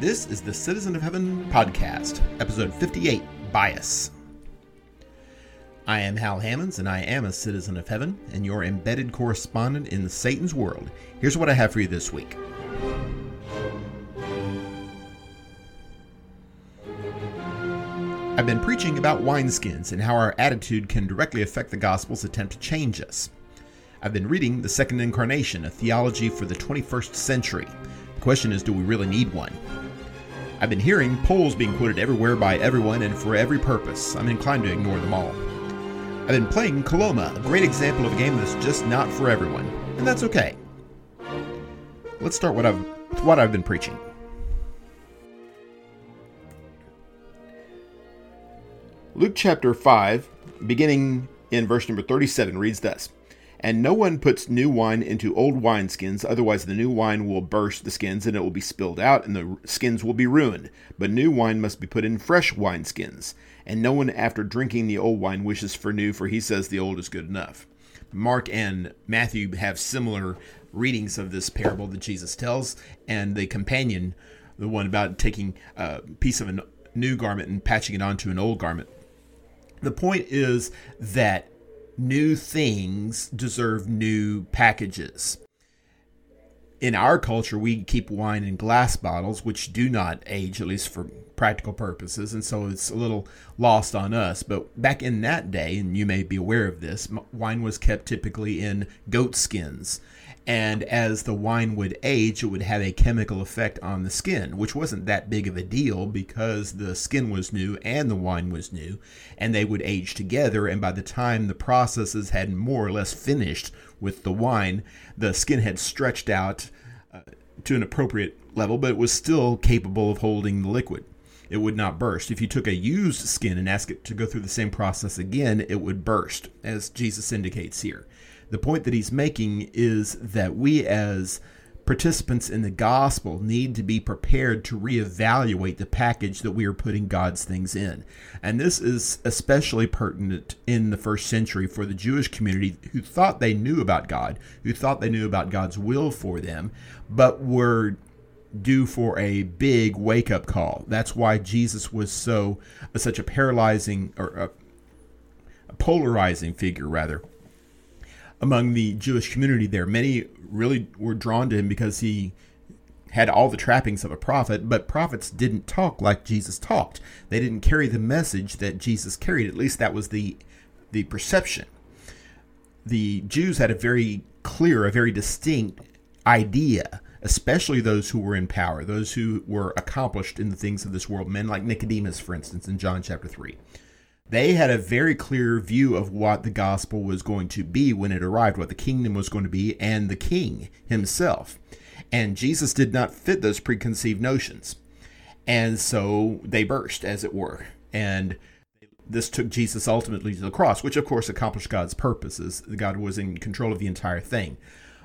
This is the Citizen of Heaven podcast, episode 58 Bias. I am Hal Hammonds, and I am a citizen of heaven and your embedded correspondent in Satan's world. Here's what I have for you this week. I've been preaching about wineskins and how our attitude can directly affect the gospel's attempt to change us. I've been reading The Second Incarnation, a theology for the 21st century. The question is do we really need one? I've been hearing polls being quoted everywhere by everyone and for every purpose. I'm inclined to ignore them all. I've been playing Coloma, a great example of a game that's just not for everyone, and that's okay. Let's start what I've, with what I've been preaching. Luke chapter 5, beginning in verse number 37, reads thus And no one puts new wine into old wineskins, otherwise the new wine will burst the skins, and it will be spilled out, and the skins will be ruined. But new wine must be put in fresh wineskins. And no one, after drinking the old wine, wishes for new, for he says the old is good enough. Mark and Matthew have similar readings of this parable that Jesus tells, and the companion, the one about taking a piece of a new garment and patching it onto an old garment, the point is that new things deserve new packages. In our culture, we keep wine in glass bottles, which do not age, at least for practical purposes, and so it's a little lost on us. But back in that day, and you may be aware of this, wine was kept typically in goat skins and as the wine would age, it would have a chemical effect on the skin, which wasn't that big of a deal because the skin was new and the wine was new, and they would age together. And by the time the processes had more or less finished with the wine, the skin had stretched out uh, to an appropriate level, but it was still capable of holding the liquid. It would not burst. If you took a used skin and asked it to go through the same process again, it would burst, as Jesus indicates here. The point that he's making is that we, as participants in the gospel, need to be prepared to reevaluate the package that we are putting God's things in. And this is especially pertinent in the first century for the Jewish community who thought they knew about God, who thought they knew about God's will for them, but were due for a big wake up call. That's why Jesus was so such a paralyzing or a, a polarizing figure rather among the Jewish community there. Many really were drawn to him because he had all the trappings of a prophet, but prophets didn't talk like Jesus talked. They didn't carry the message that Jesus carried. At least that was the the perception. The Jews had a very clear, a very distinct idea, especially those who were in power, those who were accomplished in the things of this world, men like Nicodemus, for instance, in John chapter 3 they had a very clear view of what the gospel was going to be when it arrived, what the kingdom was going to be, and the king himself. And Jesus did not fit those preconceived notions. And so they burst, as it were. And this took Jesus ultimately to the cross, which of course accomplished God's purposes. God was in control of the entire thing.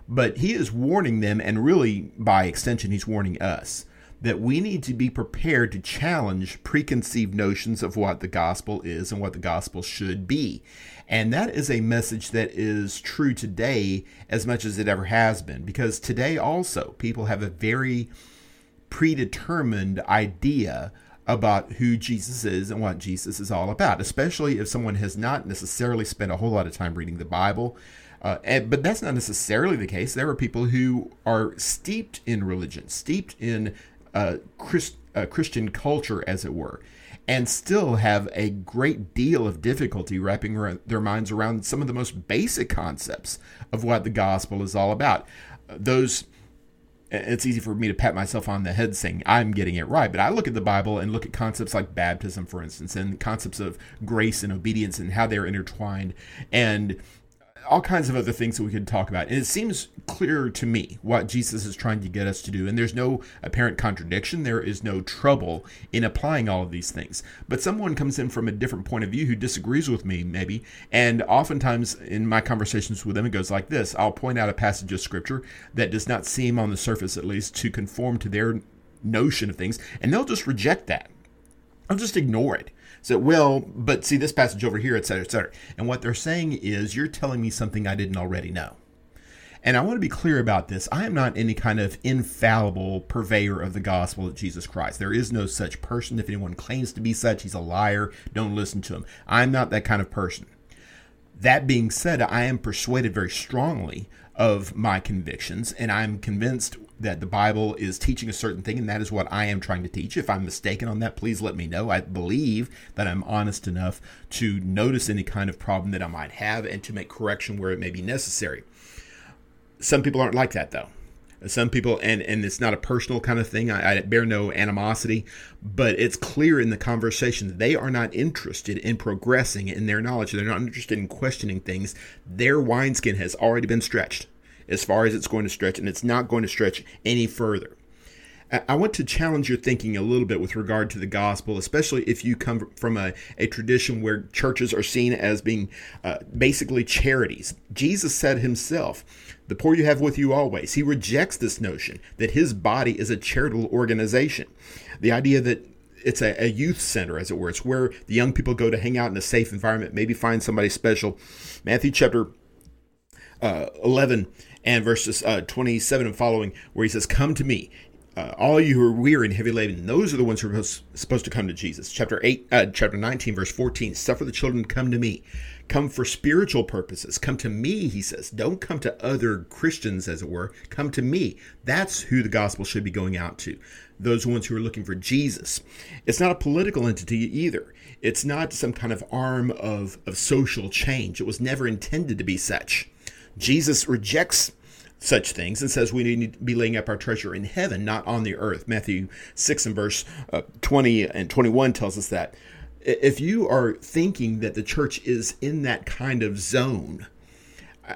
But he is warning them, and really by extension, he's warning us that we need to be prepared to challenge preconceived notions of what the gospel is and what the gospel should be. And that is a message that is true today as much as it ever has been, because today also people have a very predetermined idea about who Jesus is and what Jesus is all about, especially if someone has not necessarily spent a whole lot of time reading the Bible. Uh, and, but that's not necessarily the case. There are people who are steeped in religion, steeped in uh, Christ, uh, Christian culture, as it were, and still have a great deal of difficulty wrapping their minds around some of the most basic concepts of what the gospel is all about. Those it's easy for me to pat myself on the head saying I'm getting it right, but I look at the Bible and look at concepts like baptism, for instance, and concepts of grace and obedience and how they're intertwined. And all kinds of other things that we could talk about. And it seems clear to me what Jesus is trying to get us to do. And there's no apparent contradiction. There is no trouble in applying all of these things. But someone comes in from a different point of view who disagrees with me, maybe. And oftentimes in my conversations with them, it goes like this I'll point out a passage of scripture that does not seem, on the surface at least, to conform to their notion of things. And they'll just reject that. I'll just ignore it. So, well, but see this passage over here, et cetera, et cetera. And what they're saying is, you're telling me something I didn't already know. And I want to be clear about this. I am not any kind of infallible purveyor of the gospel of Jesus Christ. There is no such person. If anyone claims to be such, he's a liar. Don't listen to him. I'm not that kind of person. That being said, I am persuaded very strongly of my convictions, and I'm convinced that the Bible is teaching a certain thing, and that is what I am trying to teach. If I'm mistaken on that, please let me know. I believe that I'm honest enough to notice any kind of problem that I might have and to make correction where it may be necessary. Some people aren't like that, though. Some people, and, and it's not a personal kind of thing. I, I bear no animosity, but it's clear in the conversation they are not interested in progressing in their knowledge. They're not interested in questioning things. Their wineskin has already been stretched as far as it's going to stretch, and it's not going to stretch any further. I want to challenge your thinking a little bit with regard to the gospel, especially if you come from a, a tradition where churches are seen as being uh, basically charities. Jesus said himself, The poor you have with you always. He rejects this notion that his body is a charitable organization. The idea that it's a, a, youth center, as it were. It's where the young people go to hang out in a safe environment, maybe find somebody special. Matthew chapter uh, 11 and verses uh, 27 and following, where he says, Come to me, uh, all you who are weary and heavy laden, those are the ones who are supposed to come to Jesus. Chapter 8, uh, chapter 19, verse 14, suffer the children to come to me. Come for spiritual purposes. Come to me, he says. Don't come to other Christians, as it were. Come to me. That's who the gospel should be going out to. Those ones who are looking for Jesus. It's not a political entity either. It's not some kind of arm of, of social change. It was never intended to be such. Jesus rejects such things and says we need to be laying up our treasure in heaven, not on the earth. Matthew 6 and verse uh, 20 and 21 tells us that. If you are thinking that the church is in that kind of zone,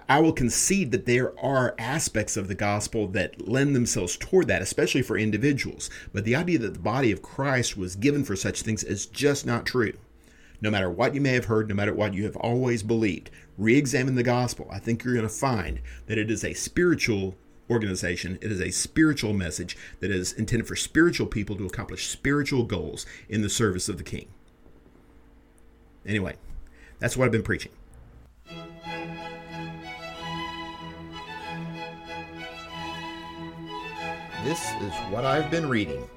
I will concede that there are aspects of the gospel that lend themselves toward that, especially for individuals. But the idea that the body of Christ was given for such things is just not true no matter what you may have heard, no matter what you have always believed. Re examine the gospel. I think you're going to find that it is a spiritual organization, it is a spiritual message that is intended for spiritual people to accomplish spiritual goals in the service of the king. Anyway, that's what I've been preaching. This is what I've been reading.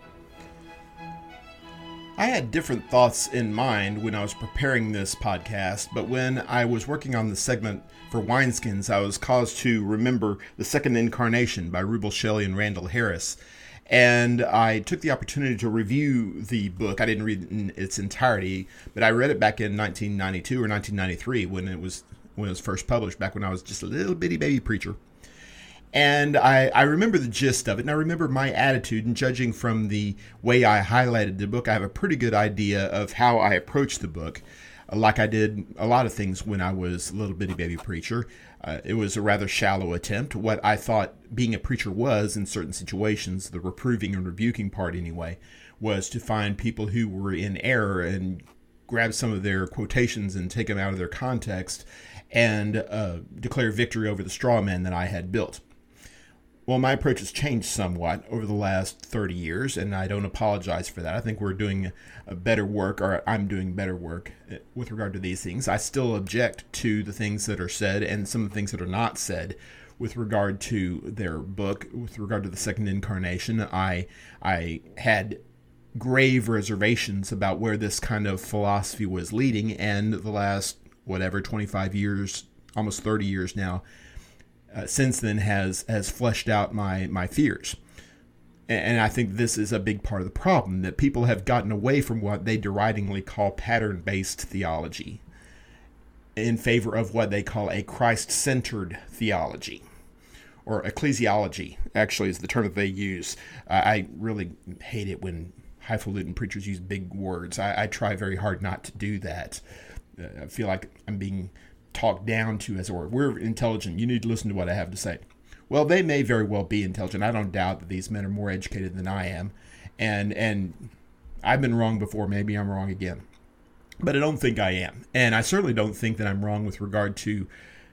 I had different thoughts in mind when I was preparing this podcast, but when I was working on the segment for Wineskins, I was caused to remember The Second Incarnation by Rubel Shelley and Randall Harris. And I took the opportunity to review the book. I didn't read it in its entirety, but I read it back in 1992 or 1993 when it was when it was first published, back when I was just a little bitty baby preacher. And I, I remember the gist of it, and I remember my attitude. And judging from the way I highlighted the book, I have a pretty good idea of how I approached the book. Like I did a lot of things when I was a little bitty baby preacher. Uh, it was a rather shallow attempt. What I thought being a preacher was in certain situations, the reproving and rebuking part anyway, was to find people who were in error and grab some of their quotations and take them out of their context and uh, declare victory over the straw man that I had built. Well, my approach has changed somewhat over the last 30 years, and I don't apologize for that. I think we're doing a better work, or I'm doing better work uh, with regard to these things. I still object to the things that are said and some of the things that are not said with regard to their book, with regard to the second incarnation. I I had grave reservations about where this kind of philosophy was leading, and the last whatever 25 years, almost 30 years now uh, since then has has fleshed out my my fears. And I think this is a big part of the problem that people have gotten away from what they deridingly call pattern based theology in favor of what they call a Christ centered theology or ecclesiology, actually, is the term that they use. I really hate it when highfalutin preachers use big words. I, I try very hard not to do that. Uh, I feel like I'm being talked down to, as it were. We're intelligent. You need to listen to what I have to say. Well, they may very well be intelligent. I don't doubt that these men are more educated than I am, and and I've been wrong before. Maybe I'm wrong again, but I don't think I am, and I certainly don't think that I'm wrong with regard to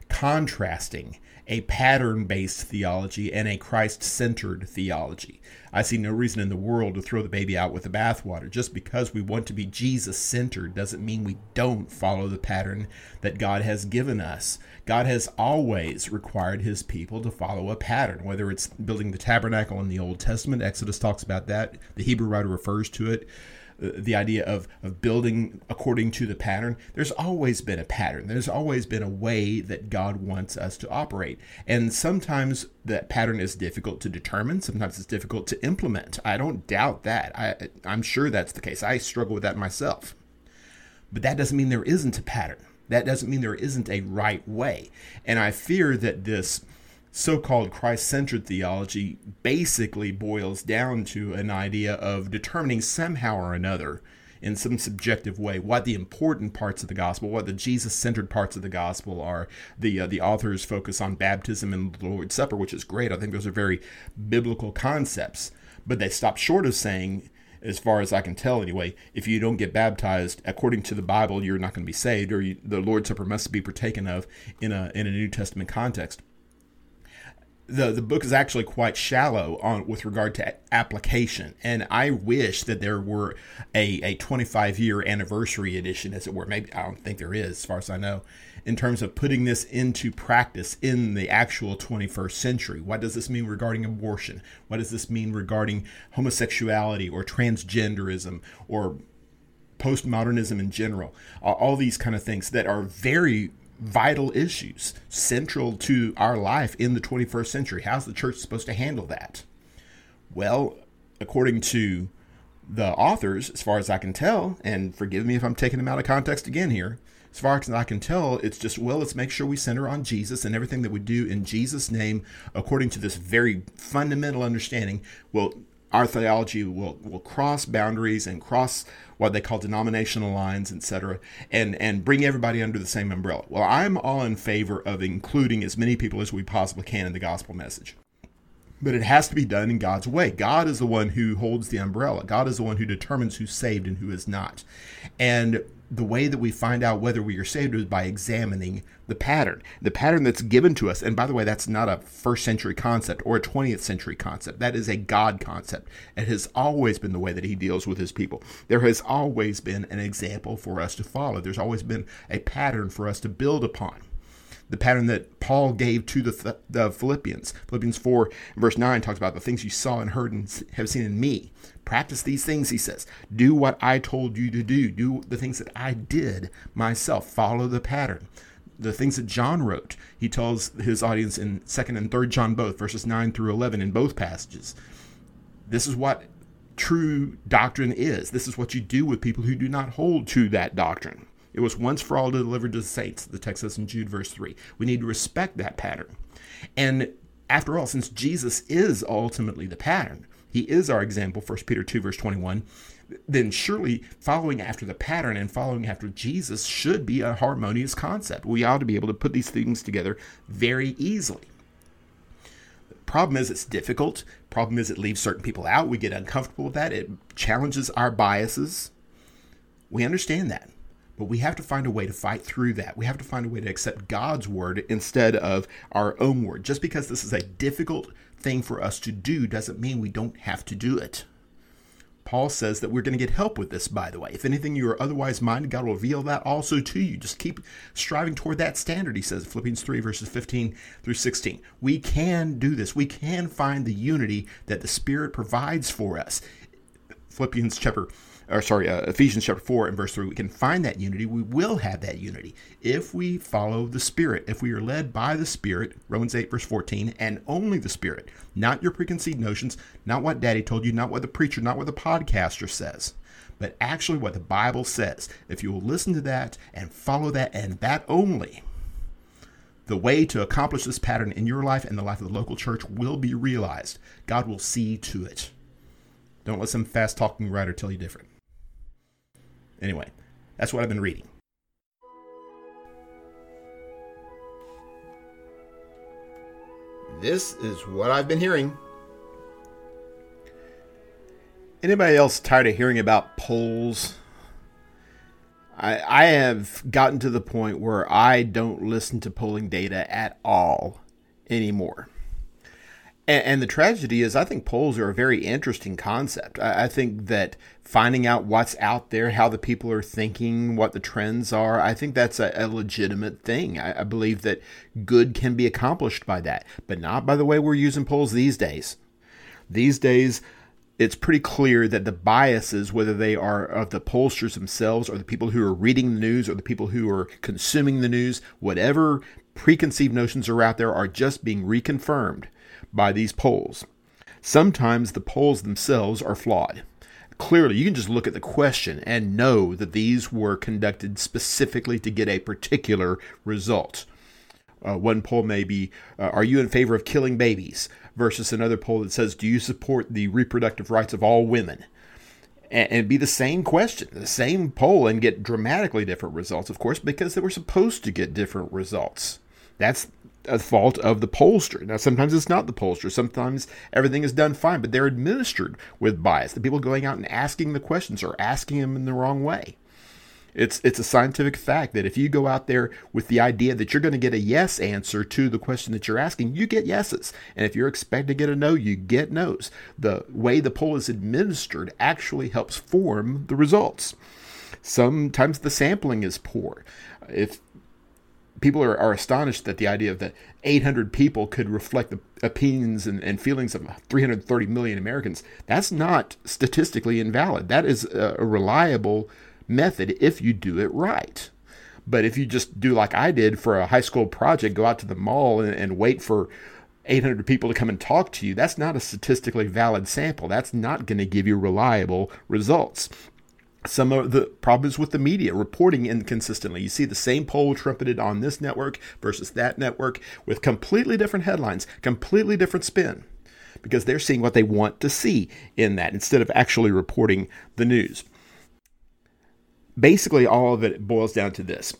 contrasting a pattern based theology and a Christ centered theology. I see no reason in the world to throw the baby out with the bathwater. Just because we want to be Jesus centered doesn't mean we don't follow the pattern that God has given us. God has always required his people to follow a pattern, whether it's building the tabernacle in the Old Testament, Exodus talks about that, the Hebrew writer refers to it the idea of, of building according to the pattern, there's always been a pattern. There's always been a way that God wants us to operate. And sometimes that pattern is difficult to determine. Sometimes it's difficult to implement. I don't doubt that. I, I'm sure that's the case. I struggle with that myself. But that doesn't mean there isn't a pattern. That doesn't mean there isn't a right way. And I fear that this so called Christ centered theology basically boils down to an idea of determining somehow or another in some subjective way what the important parts of the gospel, what the Jesus centered parts of the gospel are. The, uh, the authors focus on baptism and the Lord's Supper, which is great. I think those are very biblical concepts. But they stop short of saying, as far as I can tell anyway, if you don't get baptized according to the Bible, you're not going to be saved, or you, the Lord's Supper must be partaken of in a, in a New Testament context the the book is actually quite shallow on with regard to application. And i wish that there were a, a 25 year anniversary edition as it were. Maybe i don't think there is as far as i know in terms of putting this into practice in the actual 21st century. What does this mean regarding abortion? What does this mean regarding homosexuality or transgenderism or postmodernism in general? All these kind of things that are very vital issues central to our life in the 21st century. How's the church supposed to handle that? Well, according to the authors, as far as I can tell, and forgive me if I'm taking them out of context again here, as far as I can tell, it's just, well, let's make sure we center on Jesus and everything that we do in Jesus' name, according to this very fundamental understanding, will our theology will, will cross boundaries and cross what they call denominational lines, etc., and and bring everybody under the same umbrella. Well, I'm all in favor of including as many people as we possibly can in the gospel message. But it has to be done in God's way. God is the one who holds the umbrella. God is the one who determines who's saved and who is not. And the way that we find out whether we are saved is by examining the pattern, the pattern that's given to us. And by the way, that's not a first century concept or a 20th century concept. That is a God concept. It has always been the way that He deals with His people. There has always been an example for us to follow, there's always been a pattern for us to build upon the pattern that Paul gave to the, the Philippians. Philippians 4, verse 9 talks about the things you saw and heard and have seen in me. Practice these things, he says. Do what I told you to do. Do the things that I did myself. Follow the pattern. The things that John wrote, he tells his audience in 2nd and 3rd John both, verses 9 through 11 in both passages. This is what true doctrine is. This is what you do with people who do not hold to that doctrine. It was once for all delivered to the saints, the text says in Jude, verse 3. We need to respect that pattern. And after all, since Jesus is ultimately the pattern, he is our example, 1 Peter 2, verse 21, then surely following after the pattern and following after Jesus should be a harmonious concept. We ought to be able to put these things together very easily. The problem is, it's difficult. Problem is, it leaves certain people out. We get uncomfortable with that. It challenges our biases. We understand that. But we have to find a way to fight through that. We have to find a way to accept God's word instead of our own word. Just because this is a difficult thing for us to do doesn't mean we don't have to do it. Paul says that we're going to get help with this, by the way. If anything you are otherwise minded, God will reveal that also to you. Just keep striving toward that standard, he says, Philippians 3, verses 15 through 16. We can do this. We can find the unity that the Spirit provides for us. Philippians chapter or sorry, uh, Ephesians chapter 4 and verse 3, we can find that unity. We will have that unity if we follow the Spirit, if we are led by the Spirit, Romans 8, verse 14, and only the Spirit, not your preconceived notions, not what daddy told you, not what the preacher, not what the podcaster says, but actually what the Bible says. If you will listen to that and follow that and that only, the way to accomplish this pattern in your life and the life of the local church will be realized. God will see to it. Don't let some fast talking writer tell you different. Anyway, that's what I've been reading. This is what I've been hearing. Anybody else tired of hearing about polls? I, I have gotten to the point where I don't listen to polling data at all anymore. And, and the tragedy is, I think polls are a very interesting concept. I, I think that finding out what's out there, how the people are thinking, what the trends are, I think that's a, a legitimate thing. I, I believe that good can be accomplished by that, but not by the way we're using polls these days. These days, it's pretty clear that the biases, whether they are of the pollsters themselves or the people who are reading the news or the people who are consuming the news, whatever preconceived notions are out there, are just being reconfirmed by these polls. Sometimes the polls themselves are flawed. Clearly, you can just look at the question and know that these were conducted specifically to get a particular result. Uh, one poll may be uh, Are you in favor of killing babies? versus another poll that says, Do you support the reproductive rights of all women? And, and be the same question, the same poll, and get dramatically different results, of course, because they were supposed to get different results. That's a fault of the pollster. Now, sometimes it's not the pollster. Sometimes everything is done fine, but they're administered with bias. The people going out and asking the questions are asking them in the wrong way. It's it's a scientific fact that if you go out there with the idea that you're going to get a yes answer to the question that you're asking, you get yeses. And if you're expected to get a no, you get no's. The way the poll is administered actually helps form the results. Sometimes the sampling is poor. If people are, are astonished that the idea that 800 people could reflect the opinions and, and, feelings of 330 million Americans. That's not statistically invalid. That is a, a reliable method if you do it right. But if you just do like I did for a high school project, go out to the mall and, and wait for 800 people to come and talk to you, that's not a statistically valid sample. That's not going to give you reliable results some of the problems with the media reporting inconsistently. You see the same poll trumpeted on this network versus that network with completely different headlines, completely different spin, because they're seeing what they want to see in that instead of actually reporting the news basically all of it boils down to this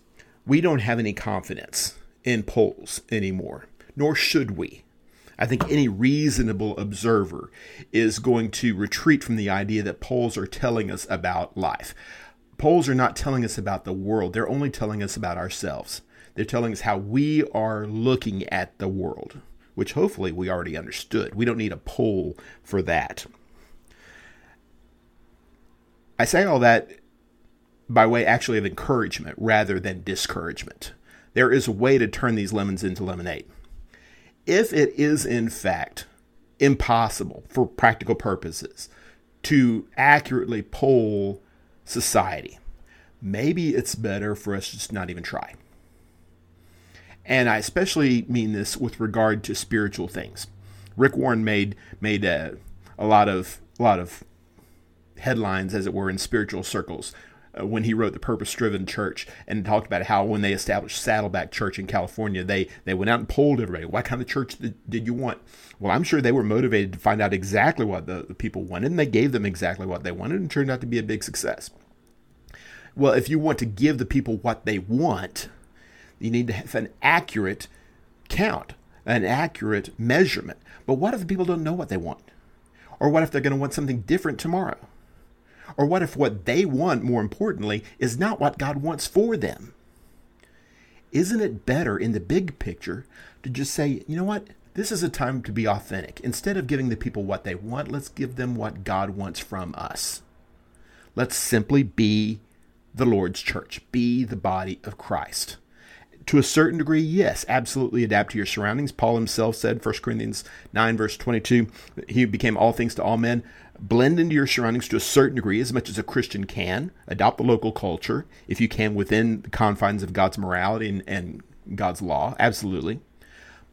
we don't have any confidence in polls anymore, nor should we. I think any reasonable observer is going to retreat from the idea that polls are telling us about life. Polls are not telling us about the world, they're only telling us about ourselves. They're telling us how we are looking at the world, which hopefully we already understood. We don't need a poll for that. I say all that by way actually of encouragement rather than discouragement. There is a way to turn these lemons into lemonade. If it is, in fact, impossible for practical purposes to accurately poll society, maybe it's better for us just not even try. And I especially mean this with regard to spiritual things. Rick Warren made made a, a lot of a lot of headlines, as it were, in spiritual circles Uh, when he wrote the Purpose Driven Church and talked about how when they established Saddleback Church in California, they they went out and polled everybody. What kind of church did, did you want? Well, I'm sure they were motivated to find out exactly what the, the people wanted, and they gave them exactly what they wanted, and turned out to be a big success. Well, if you want to give the people what they want, you need to have an accurate count, an accurate measurement. But what if the people don't know what they want? Or what if they're going to want something different tomorrow? Or what if what they want, more importantly, is not what God wants for them? Isn't it better in the big picture to just say, you know what? This is a time to be authentic. Instead of giving the people what they want, let's give them what God wants from us. Let's simply be the Lord's church, be the body of Christ. To a certain degree, yes, absolutely adapt to your surroundings. Paul himself said, 1 Corinthians 9, verse 22, he became all things to all men blend into your surroundings to a certain degree as much as a Christian can. Adopt the local culture if you can within the confines of God's morality and, and God's law. Absolutely.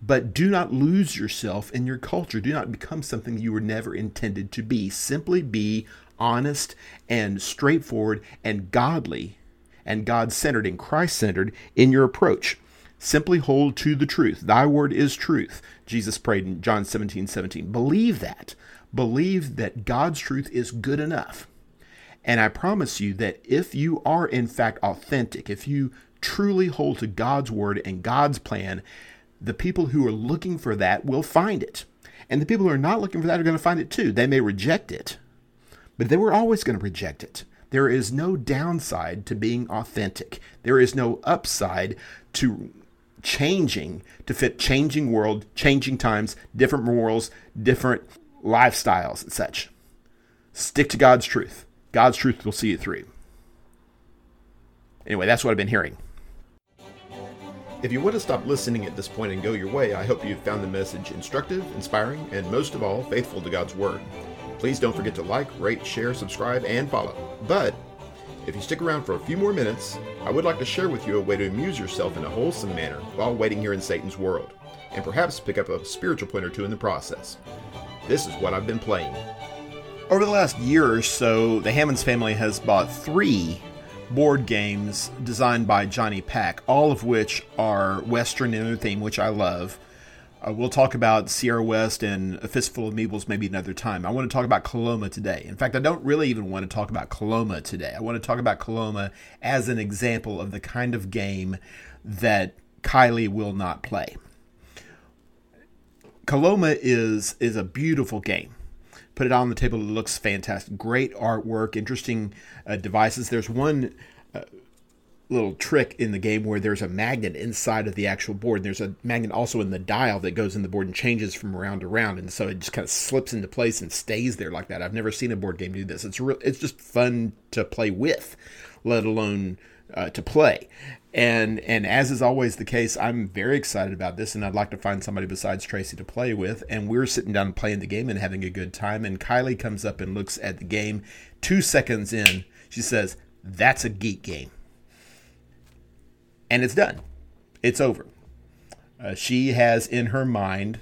But do not lose yourself in your culture. Do not become something you were never intended to be. Simply be honest and straightforward and godly and God centered and Christ centered in your approach. Simply hold to the truth. Thy word is truth. Jesus prayed in John 17 17. Believe that believe that God's truth is good enough. And I promise you that if you are in fact authentic, if you truly hold to God's word and God's plan, the people who are looking for that will find it. And the people who are not looking for that are going to find it too. They may reject it, but they were always going to reject it. There is no downside to being authentic. There is no upside to changing to fit changing world, changing times, different morals, different lifestyles and such. Stick to God's truth. God's truth will see you through. Anyway, that's what I've been hearing. If you want to stop listening at this point and go your way, I hope you've found the message instructive, inspiring, and most of all, faithful to God's Word. Please don't forget to like, rate, share, subscribe, and follow. But if you stick around for a few more minutes, I would like to share with you a way to amuse yourself in a wholesome manner while waiting here in Satan's world, and perhaps pick up a spiritual point or two in the process. This is what I've been playing. Over the last year or so, the Hammonds family has bought three board games designed by Jonny Pac, all of which are Western in their theme, which I love. Uh, we'll talk about Sierra West and A Fistful of Meeples maybe another time. I want to talk about Coloma today. In fact, I don't really even want to talk about Coloma today. I want to talk about Coloma as an example of the kind of game that Kylie will not play. Coloma is is a beautiful game put it on the table. It looks fantastic. Great artwork, interesting uh, devices. There's one uh, little trick in the game where there's a magnet inside of the actual board. There's a magnet also in the dial that goes in the board and changes from round to round, and so it just kind of slips into place and stays there like that. I've never seen a board game do this. It's real. It's just fun to play with, let alone uh, to play. And and as is always the case, I'm very excited about this, and I'd like to find somebody besides Tracy to play with. And we're sitting down playing the game and having a good time. And Kylie comes up and looks at the game. Two seconds in, she says, "That's a geek game," and it's done. It's over. Uh, she has in her mind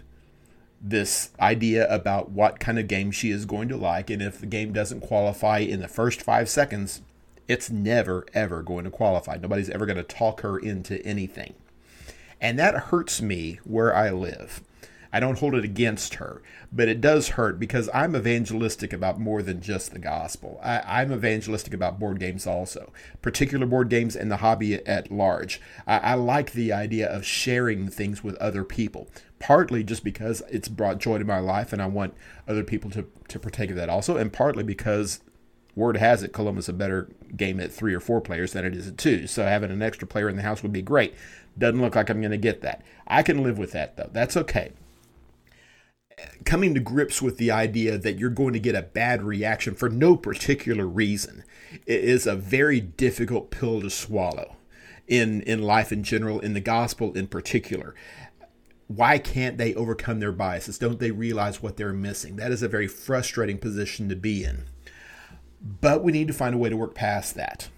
this idea about what kind of game she is going to like, and if the game doesn't qualify in the first five seconds, it's never, ever going to qualify. Nobody's ever going to talk her into anything. And that hurts me where I live. I don't hold it against her, but it does hurt because I'm evangelistic about more than just the gospel. I, am evangelistic about board games also, particular board games and the hobby at large. I, I like the idea of sharing things with other people, partly just because it's brought joy to my life and I want other people to, to partake of that also, and partly because word has it Coloma is a better game at three or four players than it is at two. So having an extra player in the house would be great. Doesn't look like I'm going to get that. I can live with that though. That's okay. Coming to grips with the idea that you're going to get a bad reaction for no particular reason is a very difficult pill to swallow in in life in general, in the gospel in particular why can't they overcome their biases? Don't they realize what they're missing? That is a very frustrating position to be in. But we need to find a way to work past that.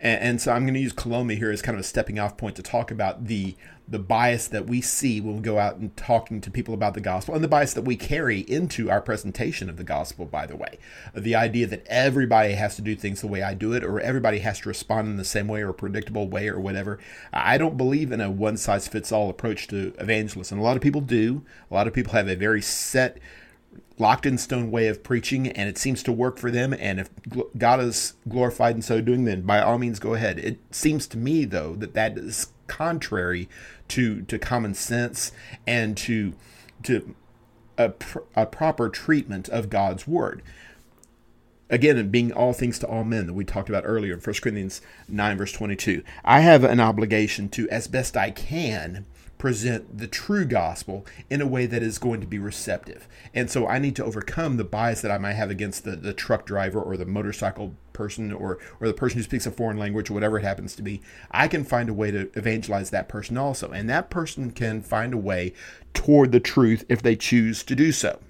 And, and so I'm going to use Coloma here as kind of a stepping off point to talk about the the bias that we see when we go out and talking to people about the gospel, and the bias that we carry into our presentation of the gospel. By the way, the idea that everybody has to do things the way I do it, or everybody has to respond in the same way or predictable way or whatever. I don't believe in a one size fits all approach to evangelism. A lot of people do. A lot of people have a very set locked in stone way of preaching and it seems to work for them. And if god is glorified in so doing then by all means go ahead. It seems to me though that that is contrary to to common sense and to to a, pr- a proper treatment of god's word. Again being all things to all men that we talked about earlier in 1 corinthians 9 verse 22 i have an obligation to as best i can present the true gospel in a way that is going to be receptive. And so I need to overcome the bias that I might have against the, the truck driver or the motorcycle person or, or the person who speaks a foreign language or whatever it happens to be. I can find a way to evangelize that person also. And that person can find a way toward the truth if they choose to do so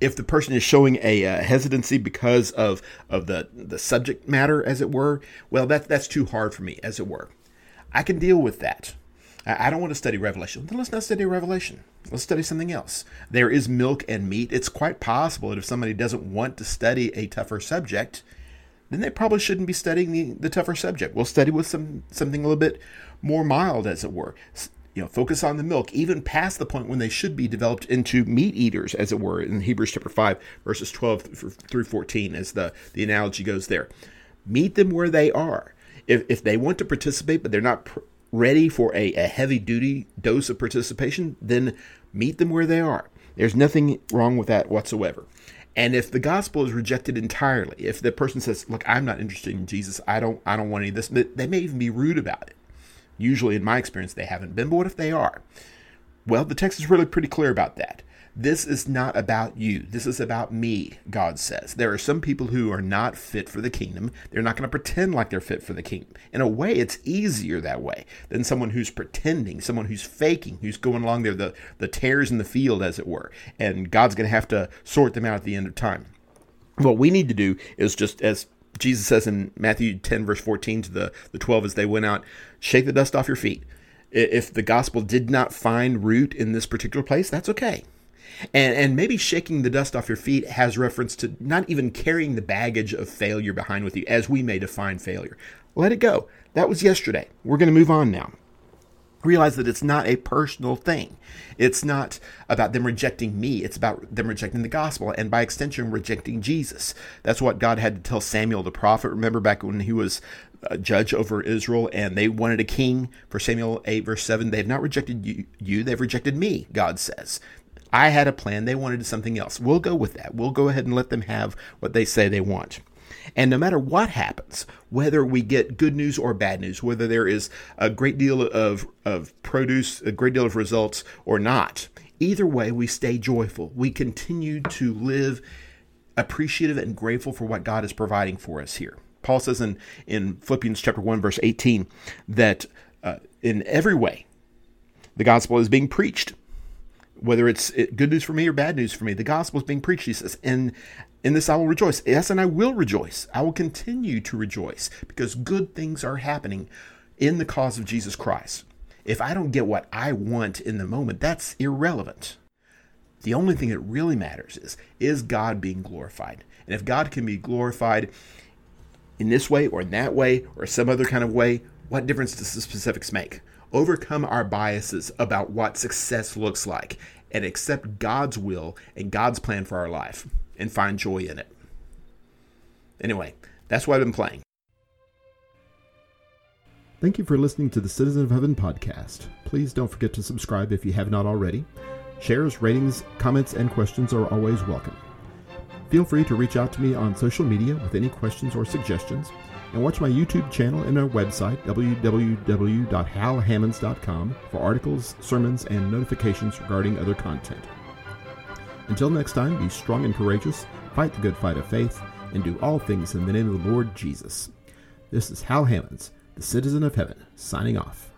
if the person is showing a uh, hesitancy because of of the the subject matter as it were well that that's too hard for me as it were i can deal with that I don't want to study Revelation. Then let's not study Revelation. Let's study something else. There is milk and meat. It's quite possible that if somebody doesn't want to study a tougher subject, then they probably shouldn't be studying the, the tougher subject. We'll study with some something a little bit more mild, as it were. You know, focus on the milk, even past the point when they should be developed into meat eaters, as it were, in Hebrews chapter 5, verses 12 through 14, as the, the analogy goes there. Meet them where they are. If, if they want to participate, but they're not pr- ready for a, a heavy duty dose of participation, then meet them where they are. There's nothing wrong with that whatsoever. And if the gospel is rejected entirely, if the person says, "Look, I'm not interested in Jesus. I don't I don't want any of this." They may even be rude about it. Usually in my experience they haven't been, but what if they are? Well, the text is really pretty clear about that. This is not about you. This is about me, God says. There are some people who are not fit for the kingdom. They're not going to pretend like they're fit for the kingdom. In a way, it's easier that way than someone who's pretending, someone who's faking, who's going along there, the, the tares in the field, as it were. And God's going to have to sort them out at the end of time. What we need to do is just as Jesus says in Matthew 10, verse 14 to the, the 12 as they went out, shake the dust off your feet. If the gospel did not find root in this particular place, that's okay. And, and maybe shaking the dust off your feet has reference to not even carrying the baggage of failure behind with you, as we may define failure. Let it go. That was yesterday. We're going to move on now. Realize that it's not a personal thing. It's not about them rejecting me. It's about them rejecting the gospel and by extension rejecting Jesus. That's what God had to tell Samuel the prophet. Remember back when he was a judge over Israel and they wanted a king for Samuel 8 verse 7. They've not rejected you, you, they've rejected me, God says. I had a plan. They wanted something else. We'll go with that. We'll go ahead and let them have what they say they want. And no matter what happens, whether we get good news or bad news, whether there is a great deal of, of produce, a great deal of results or not, either way, we stay joyful. We continue to live appreciative and grateful for what God is providing for us here. Paul says in, in Philippians chapter 1, verse 18, that uh, in every way the gospel is being preached whether it's eh, good news for me or bad news for me, the gospel is being preached, he says, and in this I will rejoice. Yes, and I will rejoice. I will continue to rejoice because good things are happening in the cause of Jesus Christ. If I don't get what I want in the moment, that's irrelevant. The only thing that really matters is is God being glorified? And if God can be glorified in this way or in that way or some other kind of way, what difference does the specifics make? Overcome our biases about what success looks like, and accept God's will and God's plan for our life and find joy in it. Anyway, that's what I've been playing. Thank you for listening to the Citizen of Heaven podcast. Please don't forget to subscribe if you have not already. Shares, ratings, comments, and questions are always welcome. Feel free to reach out to me on social media with any questions or suggestions and watch my YouTube channel and our website, www.halhammonds.com, for articles, sermons, and notifications regarding other content. Until next time, be strong and courageous, fight the good fight of faith, and do all things in the name of the Lord Jesus. This is Hal Hammonds, the citizen of heaven, signing off.